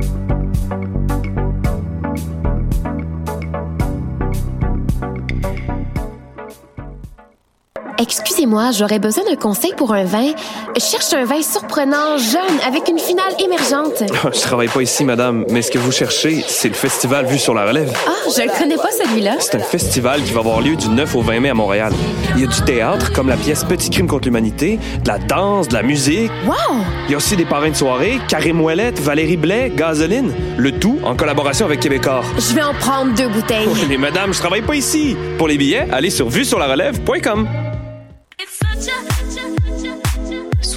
Thank you Excusez-moi, j'aurais besoin d'un conseil pour un vin. Je cherche un vin surprenant, jeune, avec une finale émergente. Je travaille pas ici, madame, mais ce que vous cherchez, c'est le festival Vue sur la Relève. Ah, je le connais pas celui-là. C'est un festival qui va avoir lieu du 9 au 20 mai à Montréal. Il y a du théâtre, comme la pièce Petit crime contre l'humanité, de la danse, de la musique. Wow! Il y a aussi des parrains de soirée, Karim Ouellette, Valérie Blais, Gasoline. Le tout en collaboration avec Québécois. Je vais en prendre deux bouteilles. Mais madame, je travaille pas ici. Pour les billets, allez sur vuesurlarelève.com.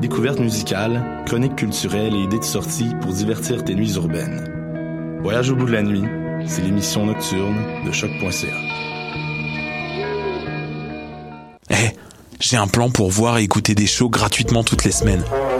Découvertes musicales, chroniques culturelles et idées de sortie pour divertir tes nuits urbaines. Voyage au bout de la nuit, c'est l'émission nocturne de choc.ca. Eh, j'ai un plan pour voir et écouter des shows gratuitement toutes les semaines.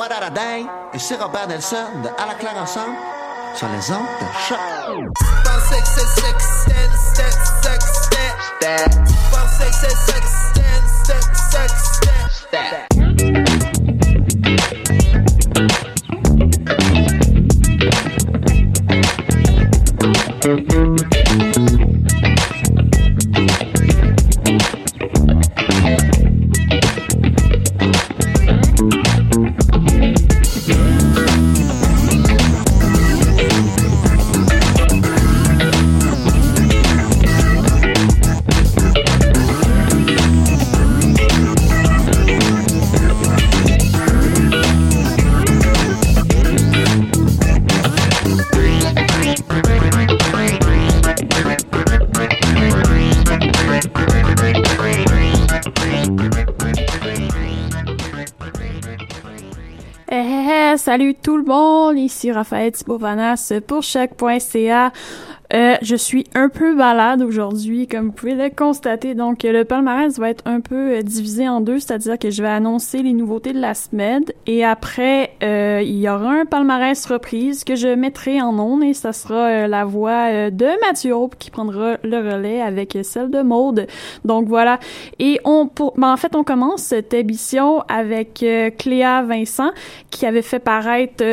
What day? Et c'est Robert Nelson de À la claire ensemble sur les ondes de choc. Eh, salut tout le monde, ici Raphaël Thibovanas pour choc.ca. Euh, je suis un peu malade aujourd'hui, comme vous pouvez le constater. Donc, le palmarès va être un peu euh, divisé en deux, c'est-à-dire que je vais annoncer les nouveautés de la semaine et après, euh, il y aura un palmarès reprise que je mettrai en ondes et ça sera euh, la voix euh, de Mathieu Hope qui prendra le relais avec celle de Maude. Donc voilà. Et on, pour, ben, en fait, on commence cette émission avec Cléa Vincent qui avait fait paraître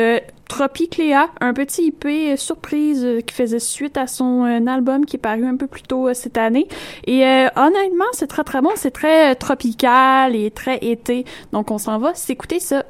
Tropicléa, un petit IP surprise euh, qui faisait suite à son euh, album qui est paru un peu plus tôt euh, cette année. Et honnêtement, c'est très très bon, c'est très tropical et très été. Donc on s'en va s'écouter ça.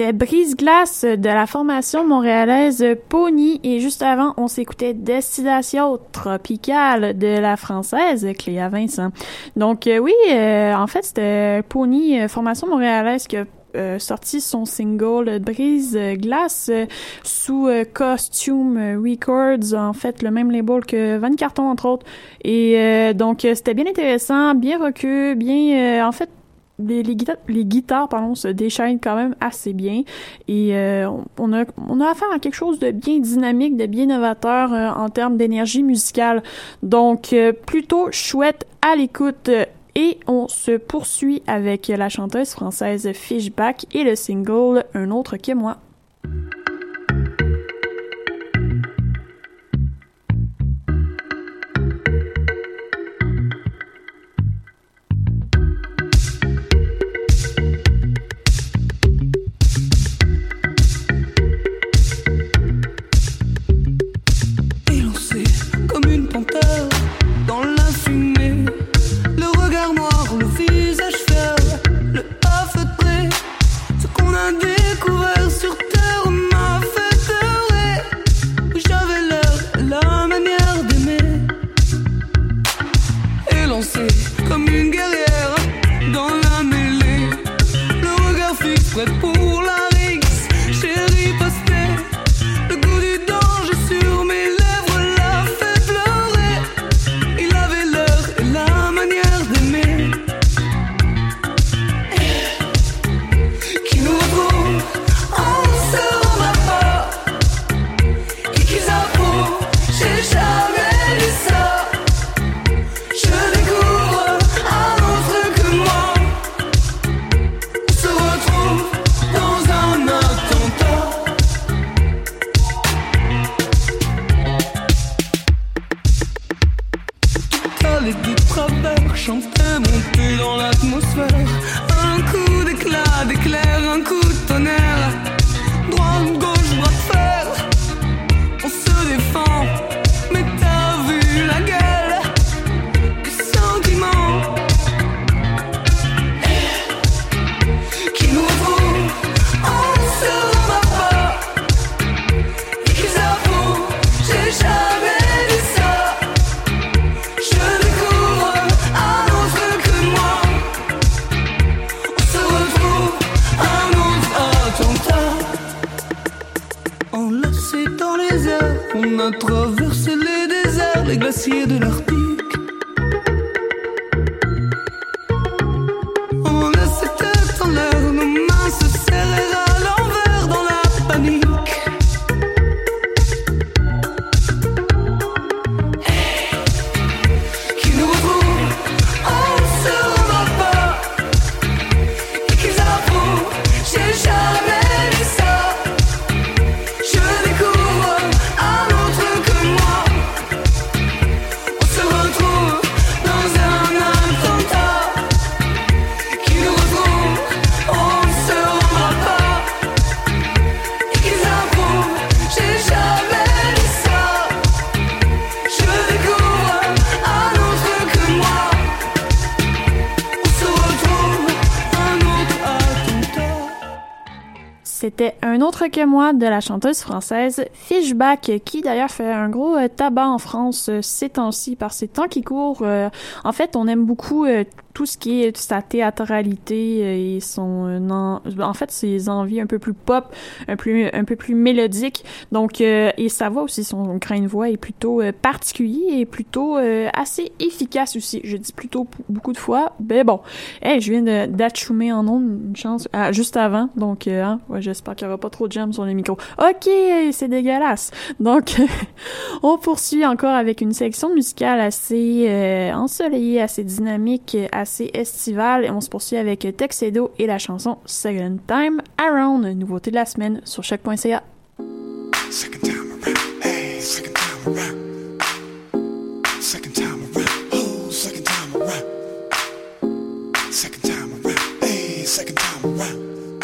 C'était Brise-Glace de la formation montréalaise Pony et juste avant, on s'écoutait Destination Tropicale de la française Cléa Vincent. Donc euh, oui, euh, en fait, c'était Pony, euh, formation montréalaise qui a sorti son single Brise Glace sous Costume Records, en fait le même label que Van Carton entre autres. Et donc c'était bien intéressant, bien recul, bien en fait les, guitares, les guitares se déchaînent quand même assez bien et euh, on, a, on a affaire à quelque chose de bien dynamique, de bien novateur euh, en termes d'énergie musicale. Donc, euh, plutôt chouette à l'écoute. Et on se poursuit avec la chanteuse française Fishback et le single Un autre que moi. C'était un autre que moi de la chanteuse française Fishback, qui d'ailleurs fait un gros euh, tabac en France euh, ces temps-ci par ces temps qui courent. Euh, en fait, on aime beaucoup tout ce qui est sa théâtralité euh, et son euh, en, fait ses envies un peu plus pop, un peu un peu plus mélodique. Donc euh, et sa voix aussi, son grain de voix est plutôt particulier et plutôt assez efficace aussi. Je dis plutôt beaucoup de fois, mais bon. Je viens d'achoumer en ondes une chance ah, juste avant, donc hein, ouais, j'espère qu'il y aura pas trop de jam sur les micros. Ok, c'est dégueulasse. Donc on poursuit encore avec une sélection musicale assez ensoleillée, assez dynamique, estivale. Et on se poursuit avec Texedo et la chanson Second Time Around, nouveauté de la semaine sur choc.ca. Second time around, hey, second time around. Second time around, oh, second time around. Second time around, hey, second time around.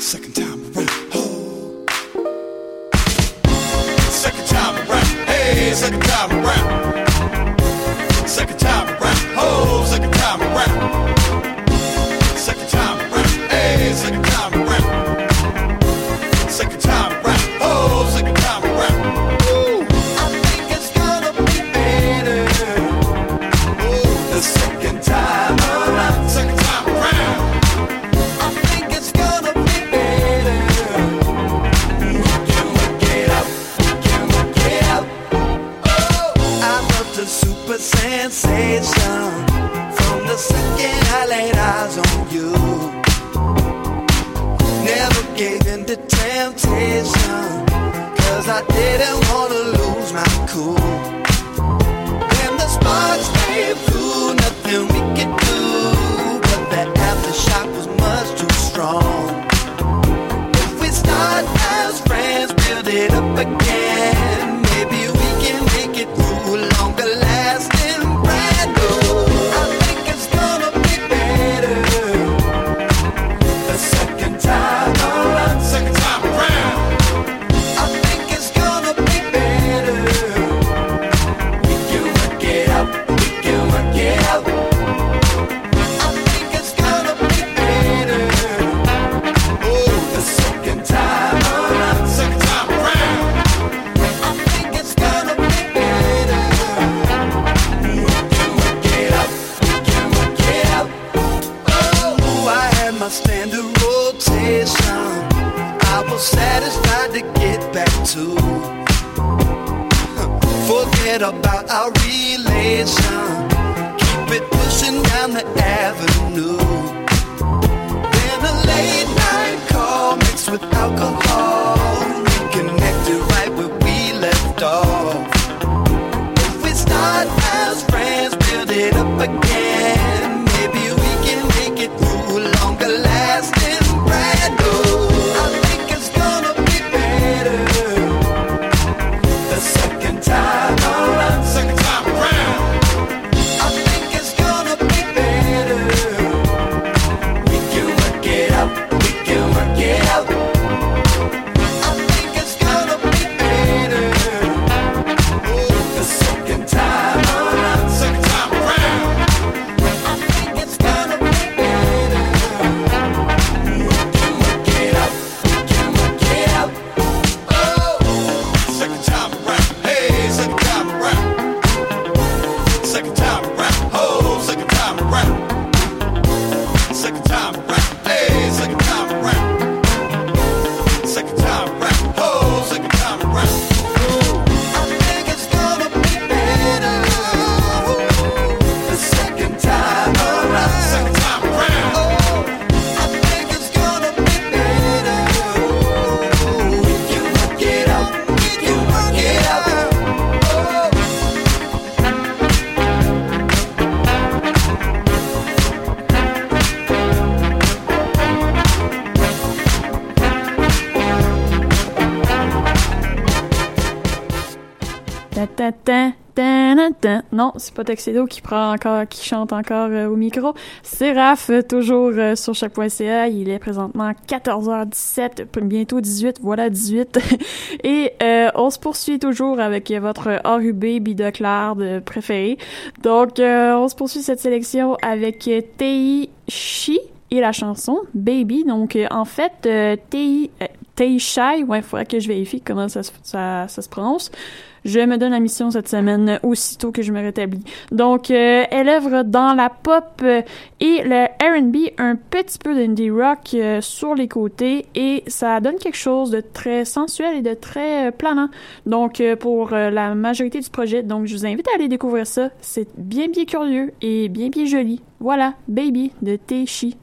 Second time around, oh. Second time around, hey, second time around. Second time around, I laid eyes on you. Never gave in to temptation, cause I didn't wanna lose my cool. When the sparks came through, nothing we could do. But that aftershock was much too strong. If we start as friends, build it up again. C'est pas Tuxedo qui prend encore, qui chante encore euh, au micro. C'est Raph, euh, toujours euh, sur chaque.ca. Il est présentement 14h17, bientôt 18, voilà 18. Et on se poursuit toujours avec votre RUB Bidoclard de préféré. Donc, on se poursuit cette sélection avec Tei Shi et la chanson Baby. Donc, en fait, Tei, Tei Shai, ouais, il faudrait que je vérifie comment ça se prononce. Je me donne la mission cette semaine aussitôt que je me rétablis. Donc, euh, elle œuvre dans la pop euh, et le R&B, un petit peu d'indie rock euh, sur les côtés et ça donne quelque chose de très sensuel et de très planant. Donc, pour la majorité du projet, donc je vous invite à aller découvrir ça. C'est bien bien curieux et bien bien joli. Voilà, Baby de Teishi.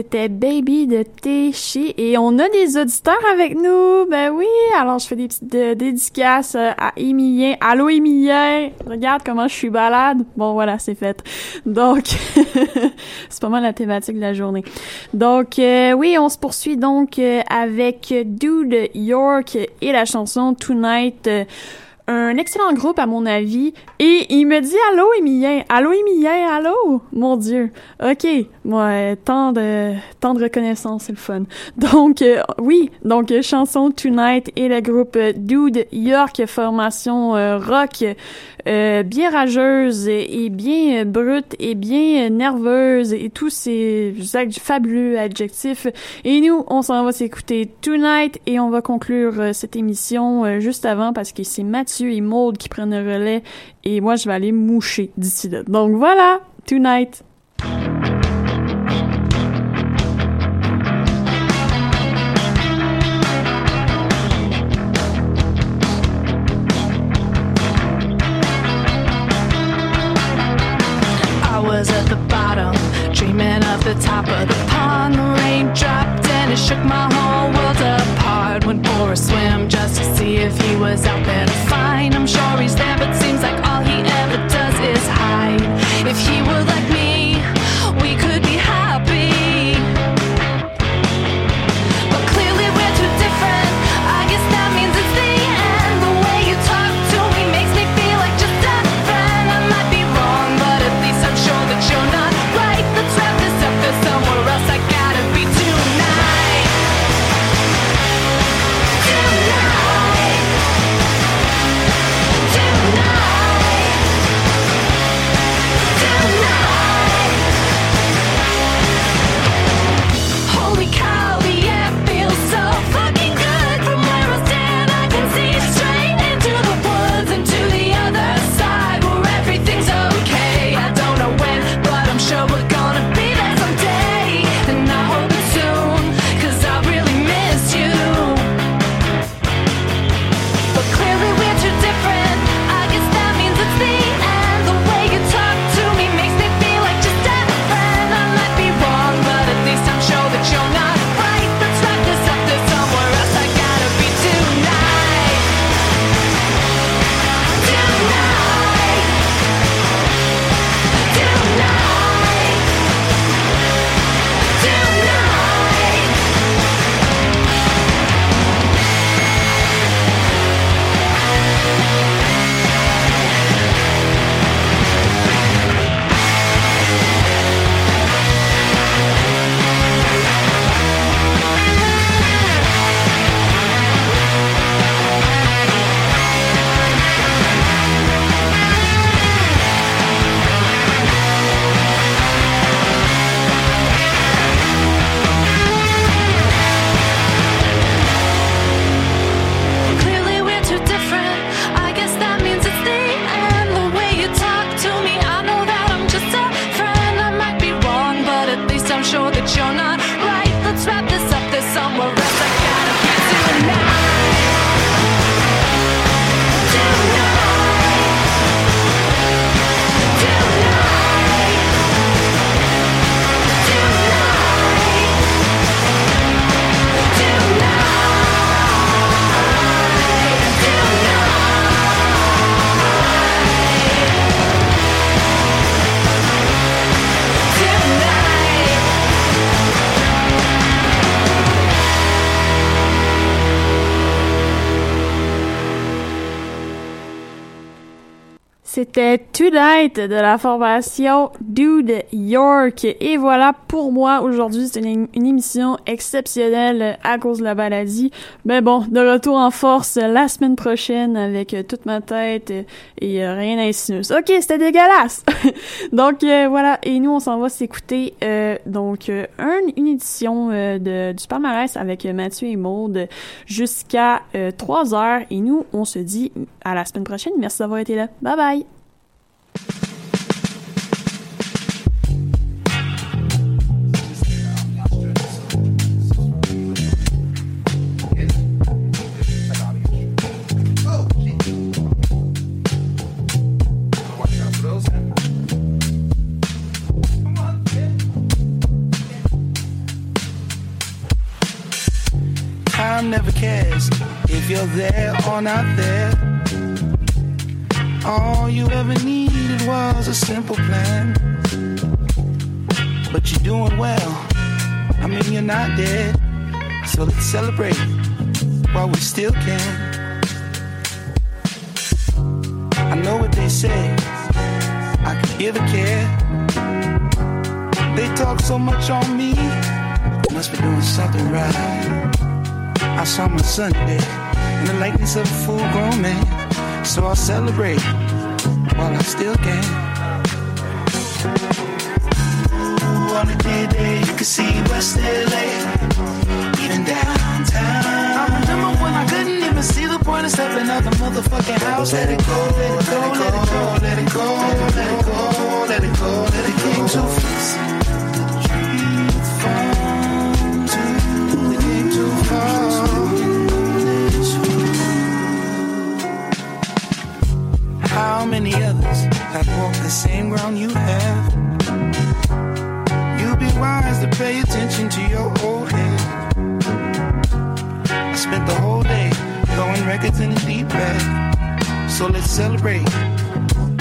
C'était Baby de Téchi et on a des auditeurs avec nous. Ben oui, alors je fais des petites dédicaces euh, à Émilien. Allô Émilien, regarde comment je suis balade. Bon voilà, c'est fait. Donc c'est pas mal la thématique de la journée. Donc euh, oui, on se poursuit donc euh, avec Dude York et la chanson Tonight. Un excellent groupe à mon avis. Et il me dit allô Emilien allô Emilien allô? Mon dieu. Ok. Moi euh, tant de tant de reconnaissance c'est le fun. Donc euh, oui. Donc euh, chanson Tonight et le groupe Dude York formation rock euh, bien rageuse et bien euh, brute et bien euh, nerveuse et tous ces fabuleux adjectifs. Et nous on s'en va s'écouter Tonight et on va conclure cette émission juste avant parce que c'est Mathieu et Maude qui prennent le relais et moi je vais aller moucher d'ici là. Donc voilà Tonight C'était Tonight de la formation Dude York. Et voilà, pour moi, aujourd'hui, c'est une, une émission exceptionnelle à cause de la maladie. Mais bon, de retour en force la semaine prochaine avec toute ma tête et euh, rien sinus. Ok, c'était dégueulasse! donc euh, voilà, et nous, on s'en va s'écouter euh, donc euh, un- une édition euh, de, du palmarès avec Mathieu et Maude jusqu'à 3 heures. Et nous, on se dit à la semaine prochaine. Merci d'avoir été là. Bye bye! never cares if you're there or not there all you ever needed was a simple plan. But you're doing well. I mean, you're not dead. So let's celebrate while we still can. I know what they say. I can hear the care. They talk so much on me. Must be doing something right. I saw my son today in the likeness of a full grown man. So I'll celebrate while I still can. Ooh, on a clear day, you can see West LA, even downtown. I remember when I couldn't even see the point of stepping out the motherfucking house. Let it go, let it go, let it go, let it go, let it go, let it go, let it go. Too fixing the So let's celebrate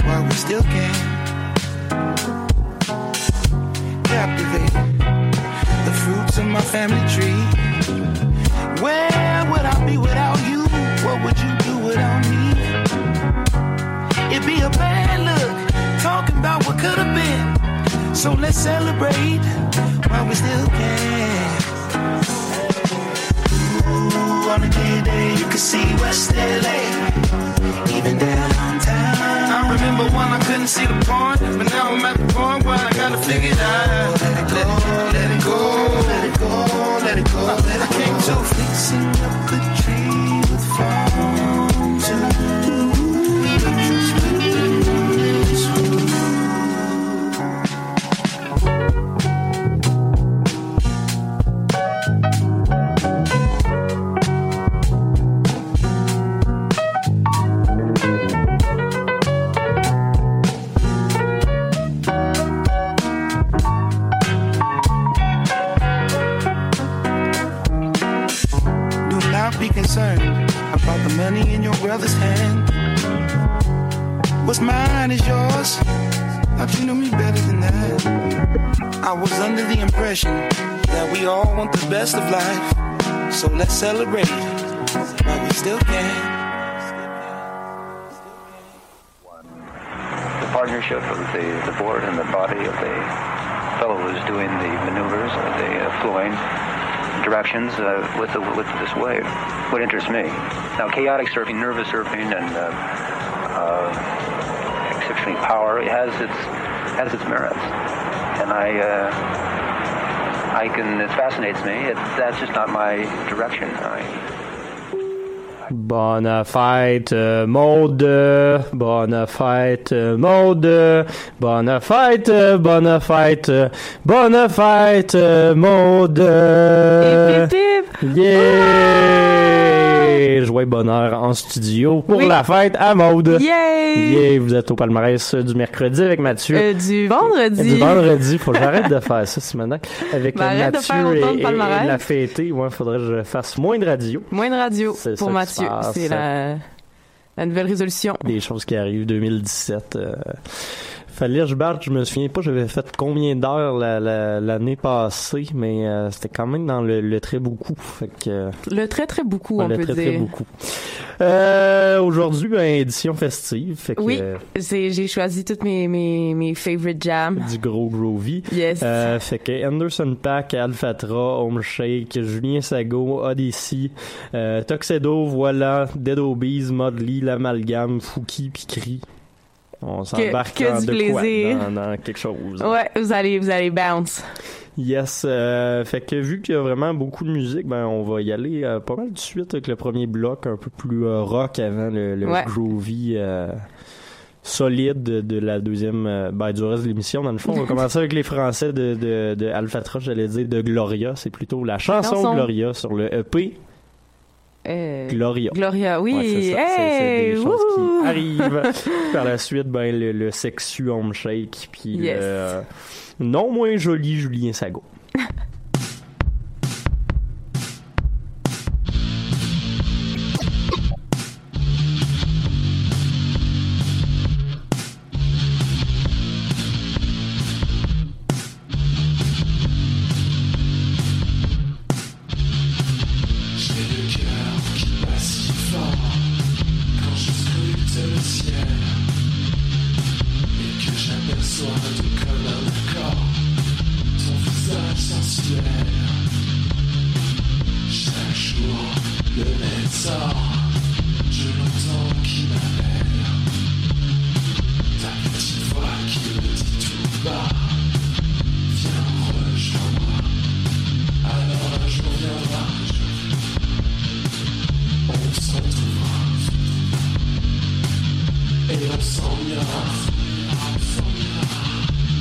while we still can. Captivate the fruits of my family tree. Where would I be without you? What would you do without me? It'd be a bad look talking about what could have been. So let's celebrate while we still can. Ooh, on a clear day, you can see West LA. I remember when I couldn't see the point, but now I'm at the point where I gotta figure it out. Let it go, let it go, let it go, let it go. Let it came to fixing up the celebrate while we still can. the partnership of the, the board and the body of the fellow who's doing the maneuvers, uh, the uh, flowing directions uh, with the, with this wave. What interests me now, chaotic surfing, nervous surfing, and uh, uh, exceptionally power it has its has its merits, and I. Uh, I can. It fascinates me. It, that's just not my direction. I, Bonne fête, euh, Maude. Bonne fête, euh, Maude. Bonne fête, euh, bonne fête. euh, Bonne fête, euh, Maude. Yeah! Joyeux bonheur en studio pour Oui. la fête à Maude. Yay! Yeah! Vous êtes au palmarès du mercredi avec Mathieu. Euh, du vendredi. Du vendredi, faut que j'arrête de faire ça, Simonac. Avec Ben, Mathieu et, et, et la fêter. Ouais, faudrait que je fasse moins de radio. Moins de radio pour Mathieu. C'est la, la nouvelle résolution. des choses qui arrivent 2017 euh, que je me souviens pas j'avais fait combien d'heures la- la- l'année passée mais euh, c'était quand même dans le, le très beaucoup fait que euh, Le très très beaucoup, ouais, on le peut très dire. très beaucoup euh, aujourd'hui ben, édition festive fait que Oui, j'ai choisi toutes mes mes mes favorite jams. du gros groovy Yes. Fait que Anderson Pack Alphatra Home Shake Julien Sago Odyssey Tuxedo voilà Dead Obies Modley l'amalgame Fouki puis Cri on s'embarque que dans du de quoi plaisir. dans, dans quelque chose Ouais, vous allez vous allez bounce. Yes, euh, fait que vu qu'il y a vraiment beaucoup de musique, ben on va y aller euh, pas mal de suite avec le premier bloc un peu plus euh, rock avant le, le Ouais. groovy solide de, de la deuxième ben, du reste de l'émission. Dans le fond, on va commencer avec les Français de, de, de j'allais dire de Gloria, c'est plutôt la chanson, Chanson. Gloria sur le EP Euh, Gloria. Gloria, oui. Ouais, c'est ça. C'est- c'est Hey, des choses wouhou! qui arrivent. Par la suite, ben, le, le sexu shake, puis Yes. le euh, non moins joli Julien Sago. insomnia, insomnia.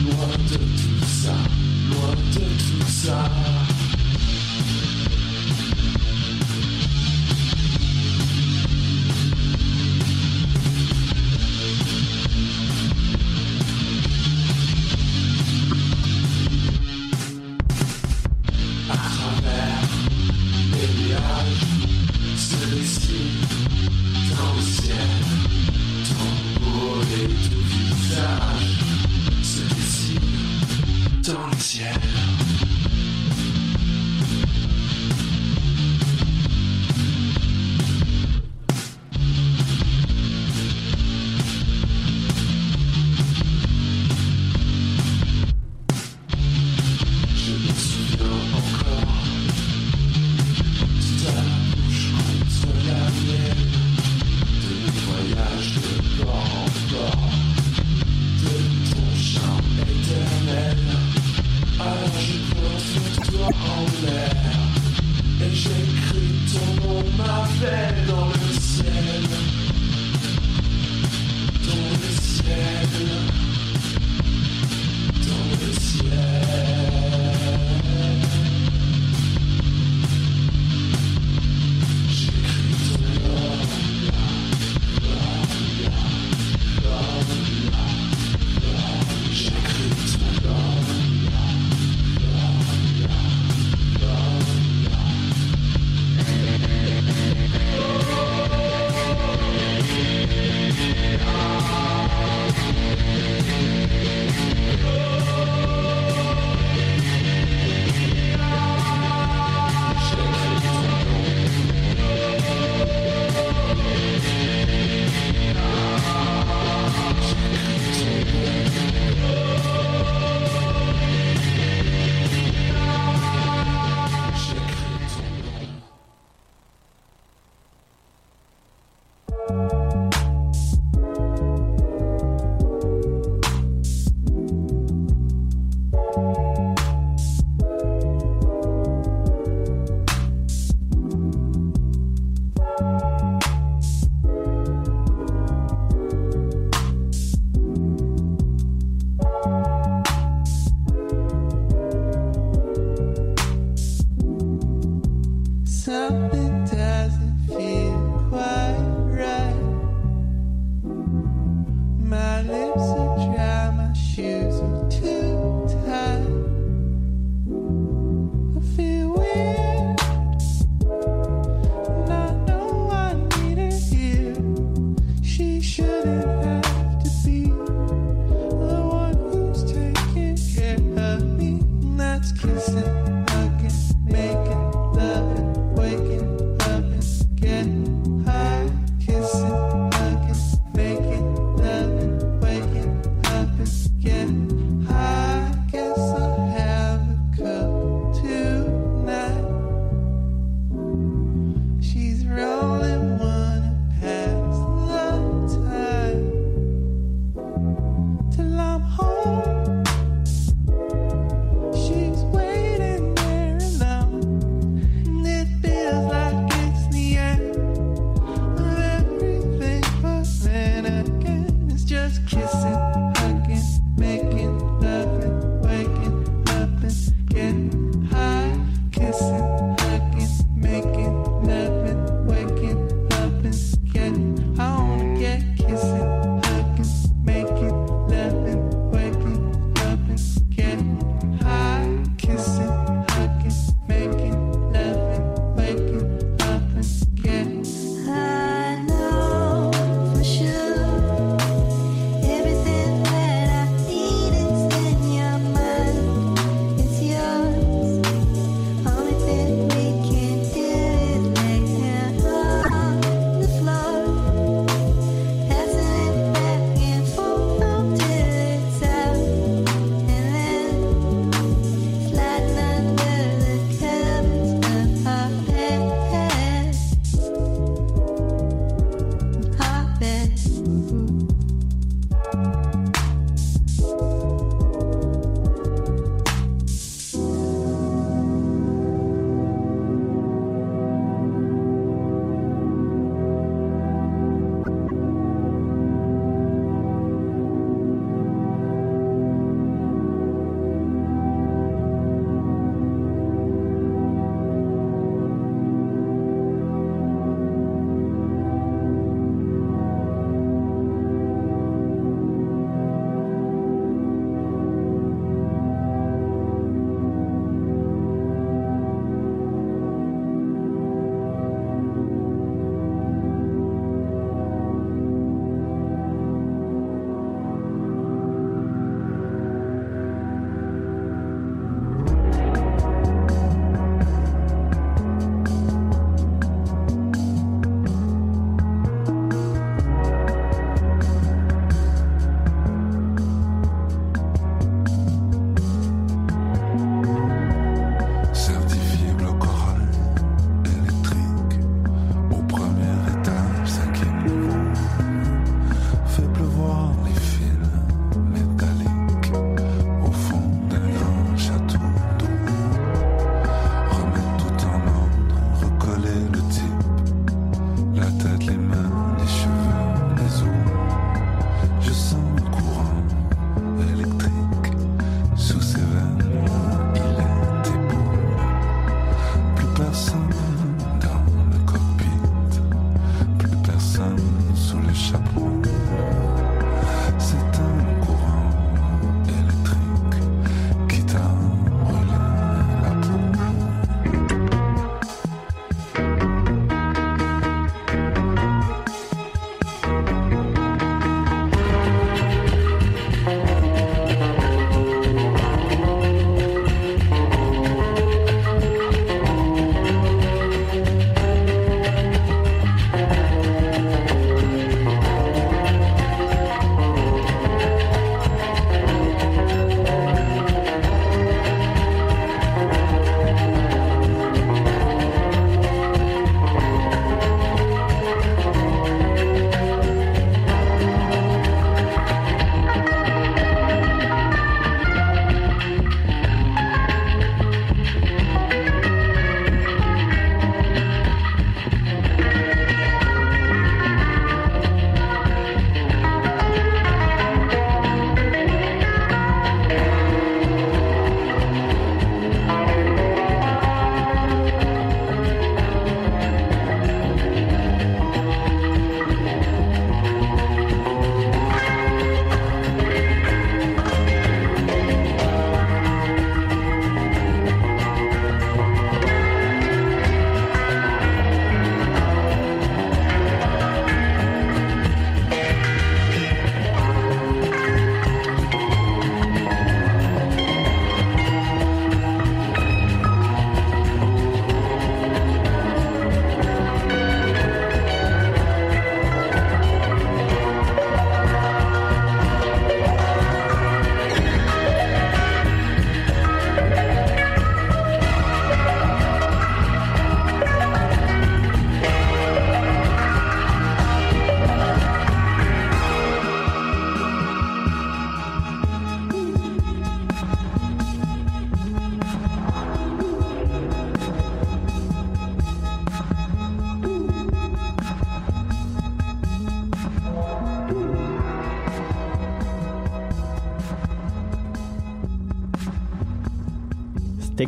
Loin de tout ça, loin de tout ça.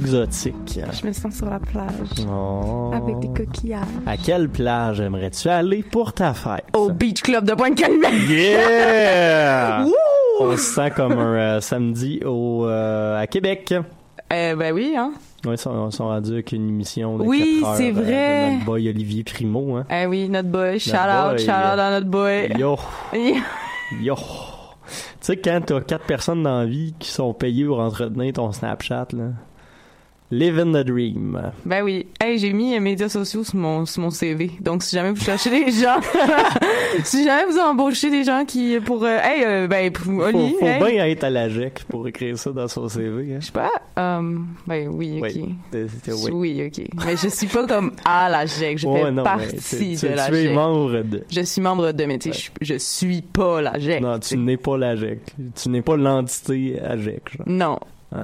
Exotique. Je me sens sur la plage. Oh. Avec des coquillages. À quelle plage aimerais-tu aller pour ta fête? Au Beach Club de Pointe-Calmet. Yeah! Wouh! On se sent comme un euh, samedi au, euh, à Québec. Euh, ben oui, hein. Ouais, ils sont, sont rendus avec une émission de Oui, 4 heures, c'est euh, vrai. de notre boy Olivier Primo. Hein. Eh oui, notre boy. Shout out, boy, shout out à notre boy. Yo! Yo! Tu sais, quand t'as quatre personnes dans la vie qui sont payées pour entretenir ton Snapchat, là, living the dream. Ben oui. Hey, j'ai mis les médias sociaux sur mon, sur mon CV. Donc, si jamais vous cherchez des gens, si jamais vous embauchez des gens qui, pour, euh, hey, euh, ben, pour Faut, Oli, faut hey, bien être à la GEC pour écrire ça dans son CV. Hein. je sais pas, euh, ben oui, ok. Oui, oui. Oui, ok. Mais je suis pas comme à la GEC. Je Ouais, fais non, partie tu- de tu- la GEC. membre de. Je suis membre de, mais tu sais, je, je suis pas la GEC. Non, tu n'es pas la GEC. Tu n'es pas l'entité à GEC. Genre. Non. Ouais.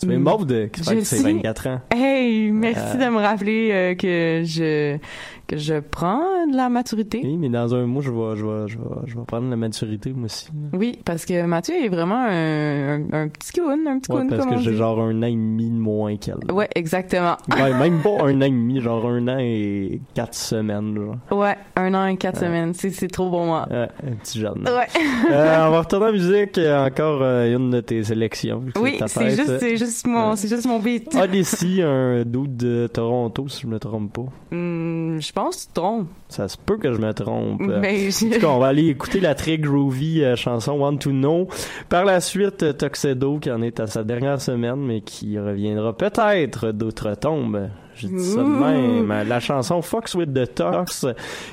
Tu es Mm. membre de. Qui c'est suis- 24 ans. Hey, merci Euh. de me rappeler euh, que je je prends de la maturité. Oui, mais dans un mois, je vais, je vais, je vais, je vais prendre la maturité, moi aussi. là. Oui, parce que Mathieu est vraiment un, un, un petit coon, un petit Ouais, coon parce comme que j'ai genre un an et demi de moins qu'elle. Ouais, exactement. Ouais, même pas un an et demi, genre un an et quatre semaines, genre. Ouais, un an et quatre Ouais. semaines, c'est c'est trop bon moi. Ouais, un petit jeune. Ouais. Euh, on va retourner en musique. euh, Encore euh, une de tes sélections. Oui, c'est juste c'est juste mon c'est juste mon beat. Odyssey, un doute de Toronto, si je me trompe pas. Hmm, je pense que tu te trompes. Ça se peut que je me trompe. Ben, En tout cas, on va aller écouter la très groovy euh, chanson Want to Know. Par la suite, euh, Tuxedo, qui en est à sa dernière semaine, mais qui reviendra peut-être d'autres tombes. Je dis ça de même. La chanson Fox with the Tox,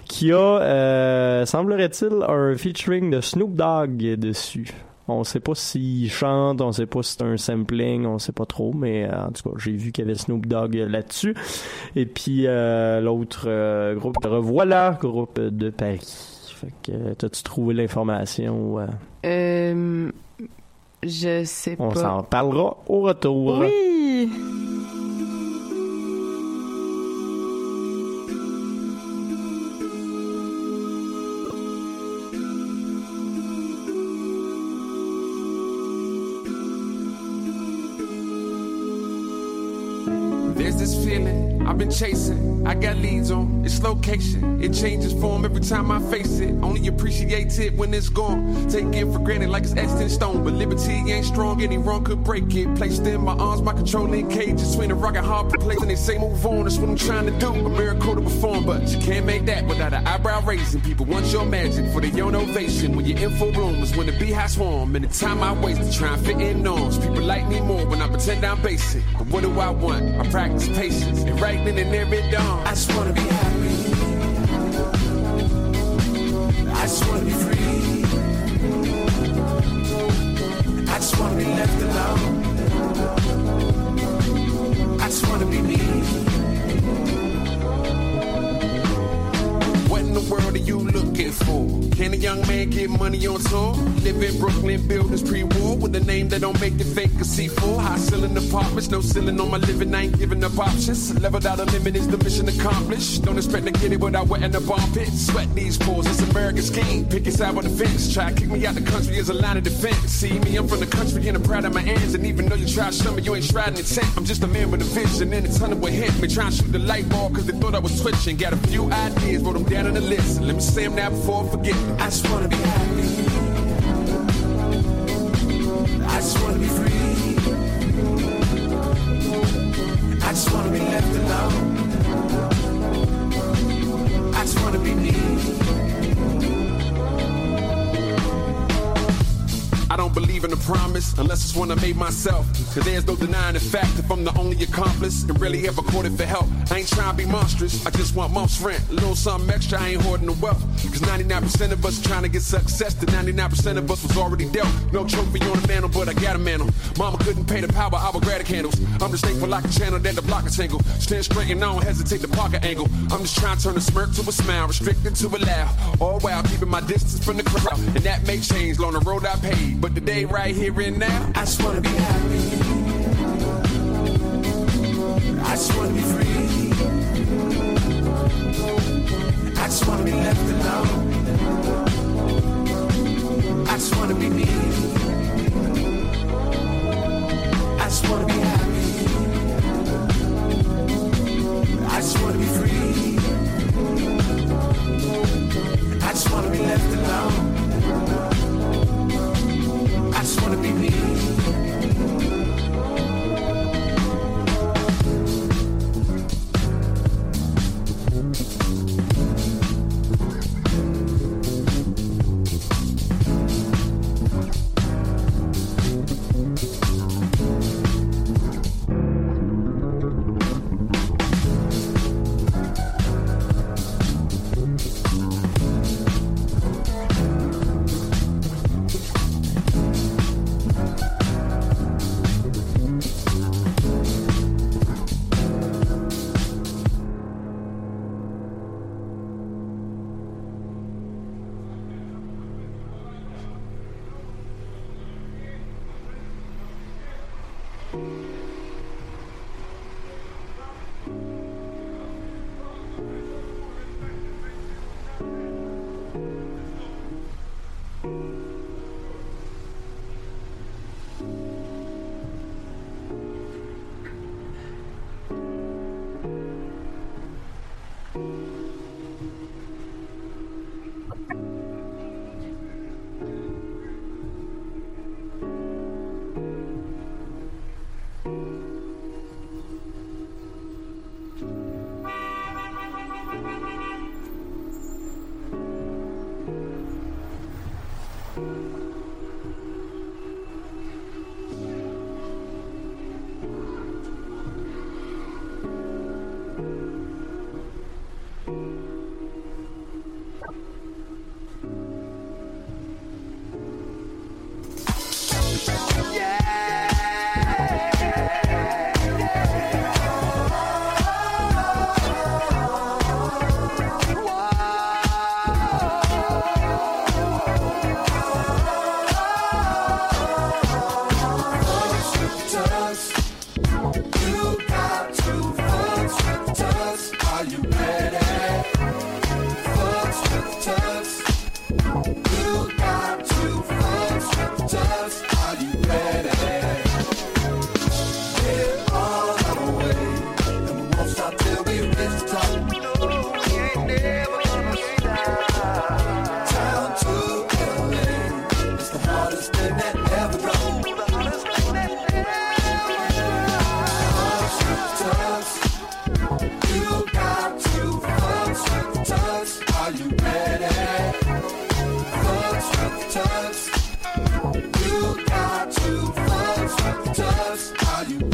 qui a, euh, semblerait-il, un featuring de Snoop Dogg dessus. On sait pas s'il chante, on sait pas si c'est un sampling, on sait pas trop, mais euh, en tout cas, j'ai vu qu'il y avait Snoop Dogg là-dessus. Et puis euh, l'autre euh, groupe, Revoilà, groupe de Paris. Fait que t'as-tu trouvé l'information? euh, je sais on pas. s'en parlera au retour. Oui. This feeling I've been chasing. I got leads on its location. It changes form every time I face it. Only appreciate it when it's gone. Take it for granted like it's etched in stone. But liberty ain't strong, any wrong could break it. Placed in my arms, my controlling cages. Between a rock and hard place, and they say move on. That's what I'm trying to do. A miracle to perform, but you can't make that without an eyebrow raising. People want your magic for their own ovation. When you're in bloom, is when the beehive swarm. And the time I waste to try and fit in norms. People like me more when I pretend I'm basic. But what do I want? I practice patience and right and there it dawn. I just wanna be happy. I just wanna be free. I just wanna be left alone. Can a young man get money on tour? Live in Brooklyn, buildings pre-war with a name that don't make it fake a C4. High ceiling apartments, no ceiling on my living, I ain't giving up options. Leveled out a limit is the mission accomplished. Don't expect to get it without wetting the bomb pit. Sweat these pores, it's American scheme. Pick your side on the fence. Try kick me out the country as a line of defense. See me, I'm from the country and I'm proud of my ends. And even though you try to me, you ain't striding intent. I'm just a man with a vision and a tunnel with hit me. Trying to shoot the light bulb cause they thought I was twitching. Got a few ideas, wrote them down on the list. Let me say them now before I forget. I just wanna be happy. Promise unless it's one I made myself. Cause there's no denying the fact if I'm the only accomplice and really ever courted for help. I ain't trying to be monstrous, I just want month's rent. A little something extra, I ain't hoarding the wealth. Cause 99% of us trying to get success, the 99% of us was already dealt. No trophy on the mantle, but I got a mantle. Mama couldn't pay the power, I would grab the candles. I'm just thankful I can channel that the block is tangle. Stand straight and I don't hesitate to pocket angle. I'm just trying to turn a smirk to a smile, restricted to a laugh. All while keeping my distance from the crowd. And that may change on the road I paid. But today, right here and now, I just wanna be happy. I just wanna be free. I just wanna be left alone. I just wanna be me.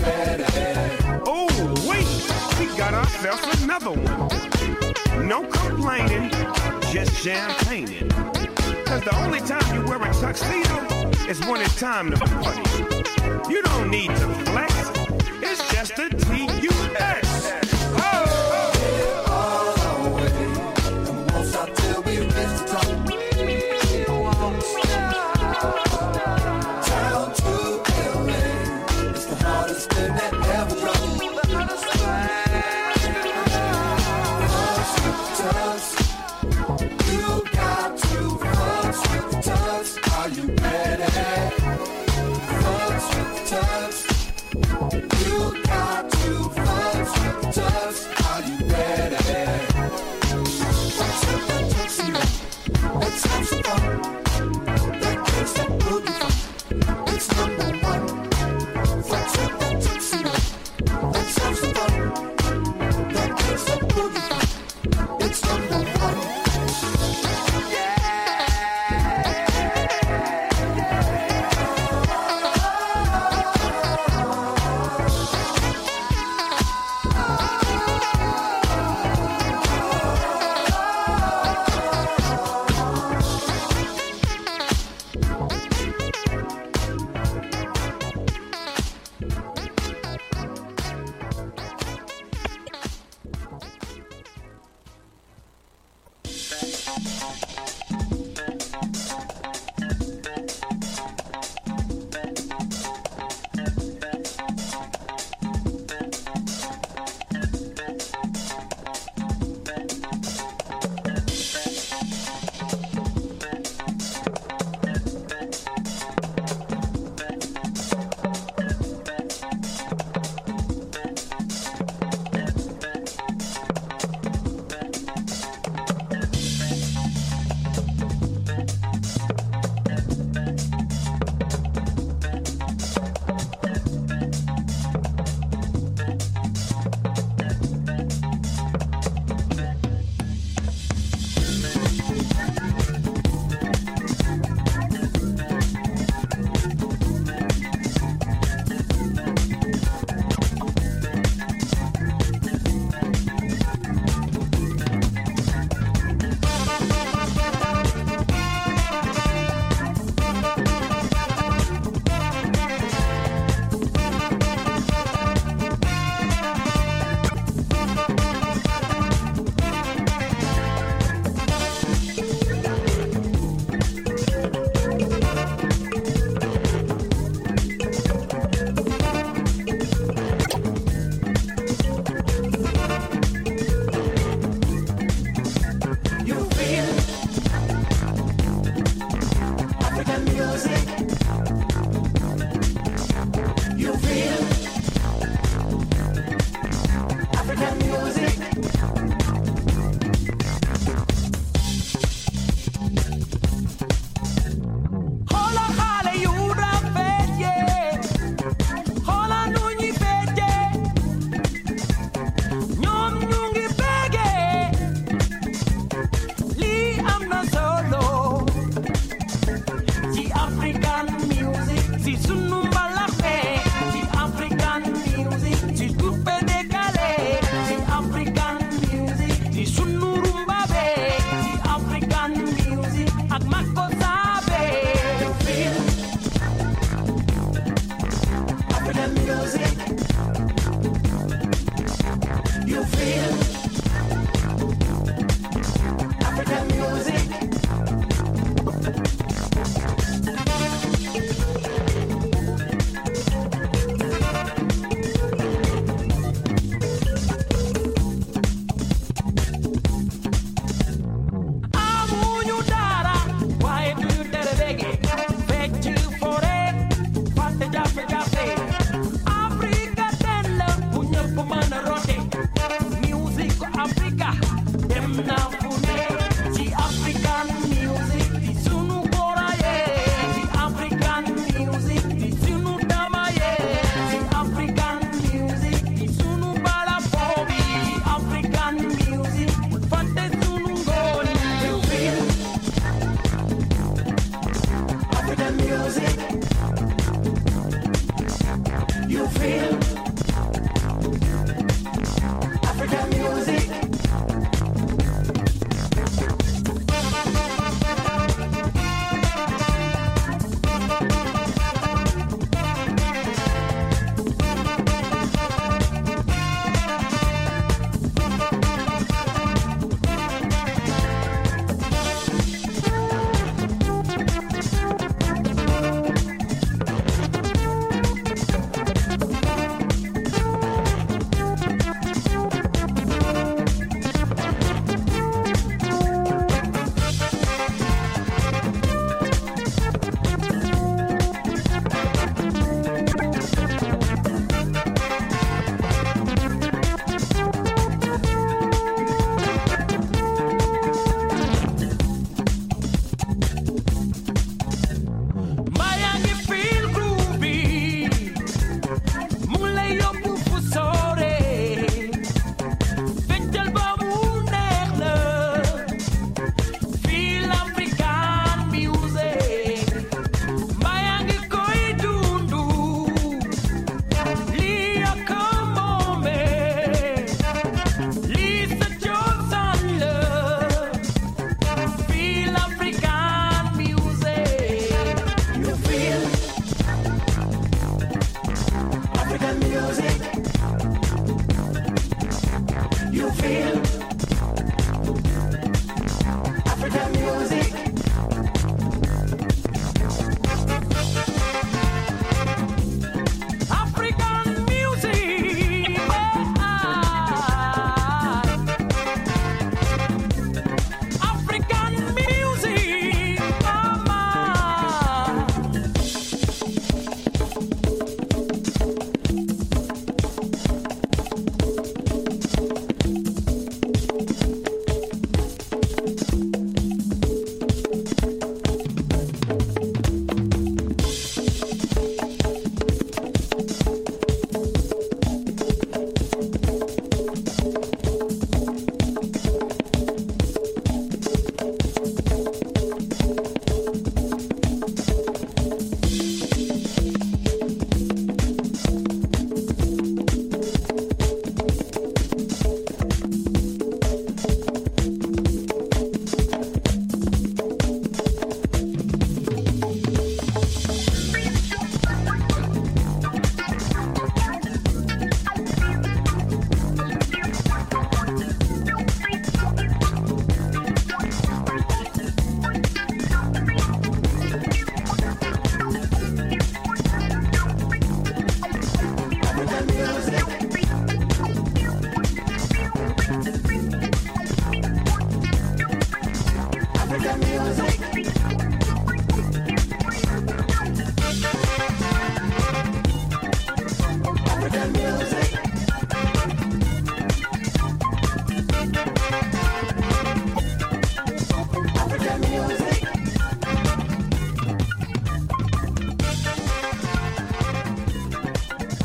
Oh, wait, we got ourselves another one. No complaining, just champagning. Cause the only time you wear a tuxedo is when it's time to party. You don't need to flex, it's just a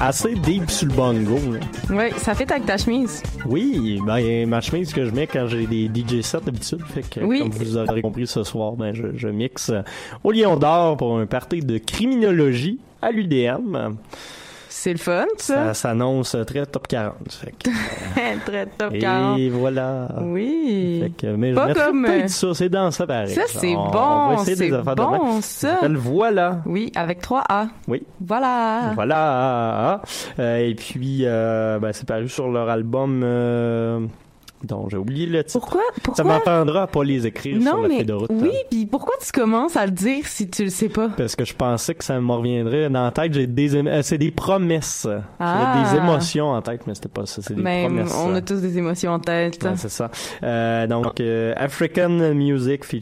Assez deep sur le bongo. là. Ouais, ça fait avec ta chemise. Oui, ben, ma chemise que je mets quand j'ai des DJ sets d'habitude. Fait que, Oui. comme vous aurez compris ce soir, ben, je, je mixe euh, au Lion d'Or pour un party de criminologie à l'UDM. C'est le fun, Ça s'annonce très top 40. Fait que, Très top et 40. voilà. Oui. Fait que, mais je Pas mettrais comme, peut-être euh, ça, c'est dans ça pareil. Ça, c'est On- bon, c'est bon, ça. s'appelle Voilà. Oui, avec 3 A. Oui. Voilà. Voilà. Euh, et puis, euh, ben, c'est paru sur leur album euh, dont j'ai oublié le titre. Pourquoi? Ça Pourquoi? m'apprendra à pas les écrire sur Non, la mais feuille de route. oui, hein. puis pourquoi tu commences à le dire si tu le sais pas? Parce que je pensais que ça me reviendrait dans la tête. J'ai des, euh, c'est des promesses. Ah. J'avais des émotions en tête, mais c'était pas ça. C'est des Mais promesses. on a tous des émotions en tête. Ouais, c'est ça. Euh, donc, euh, African Music featuring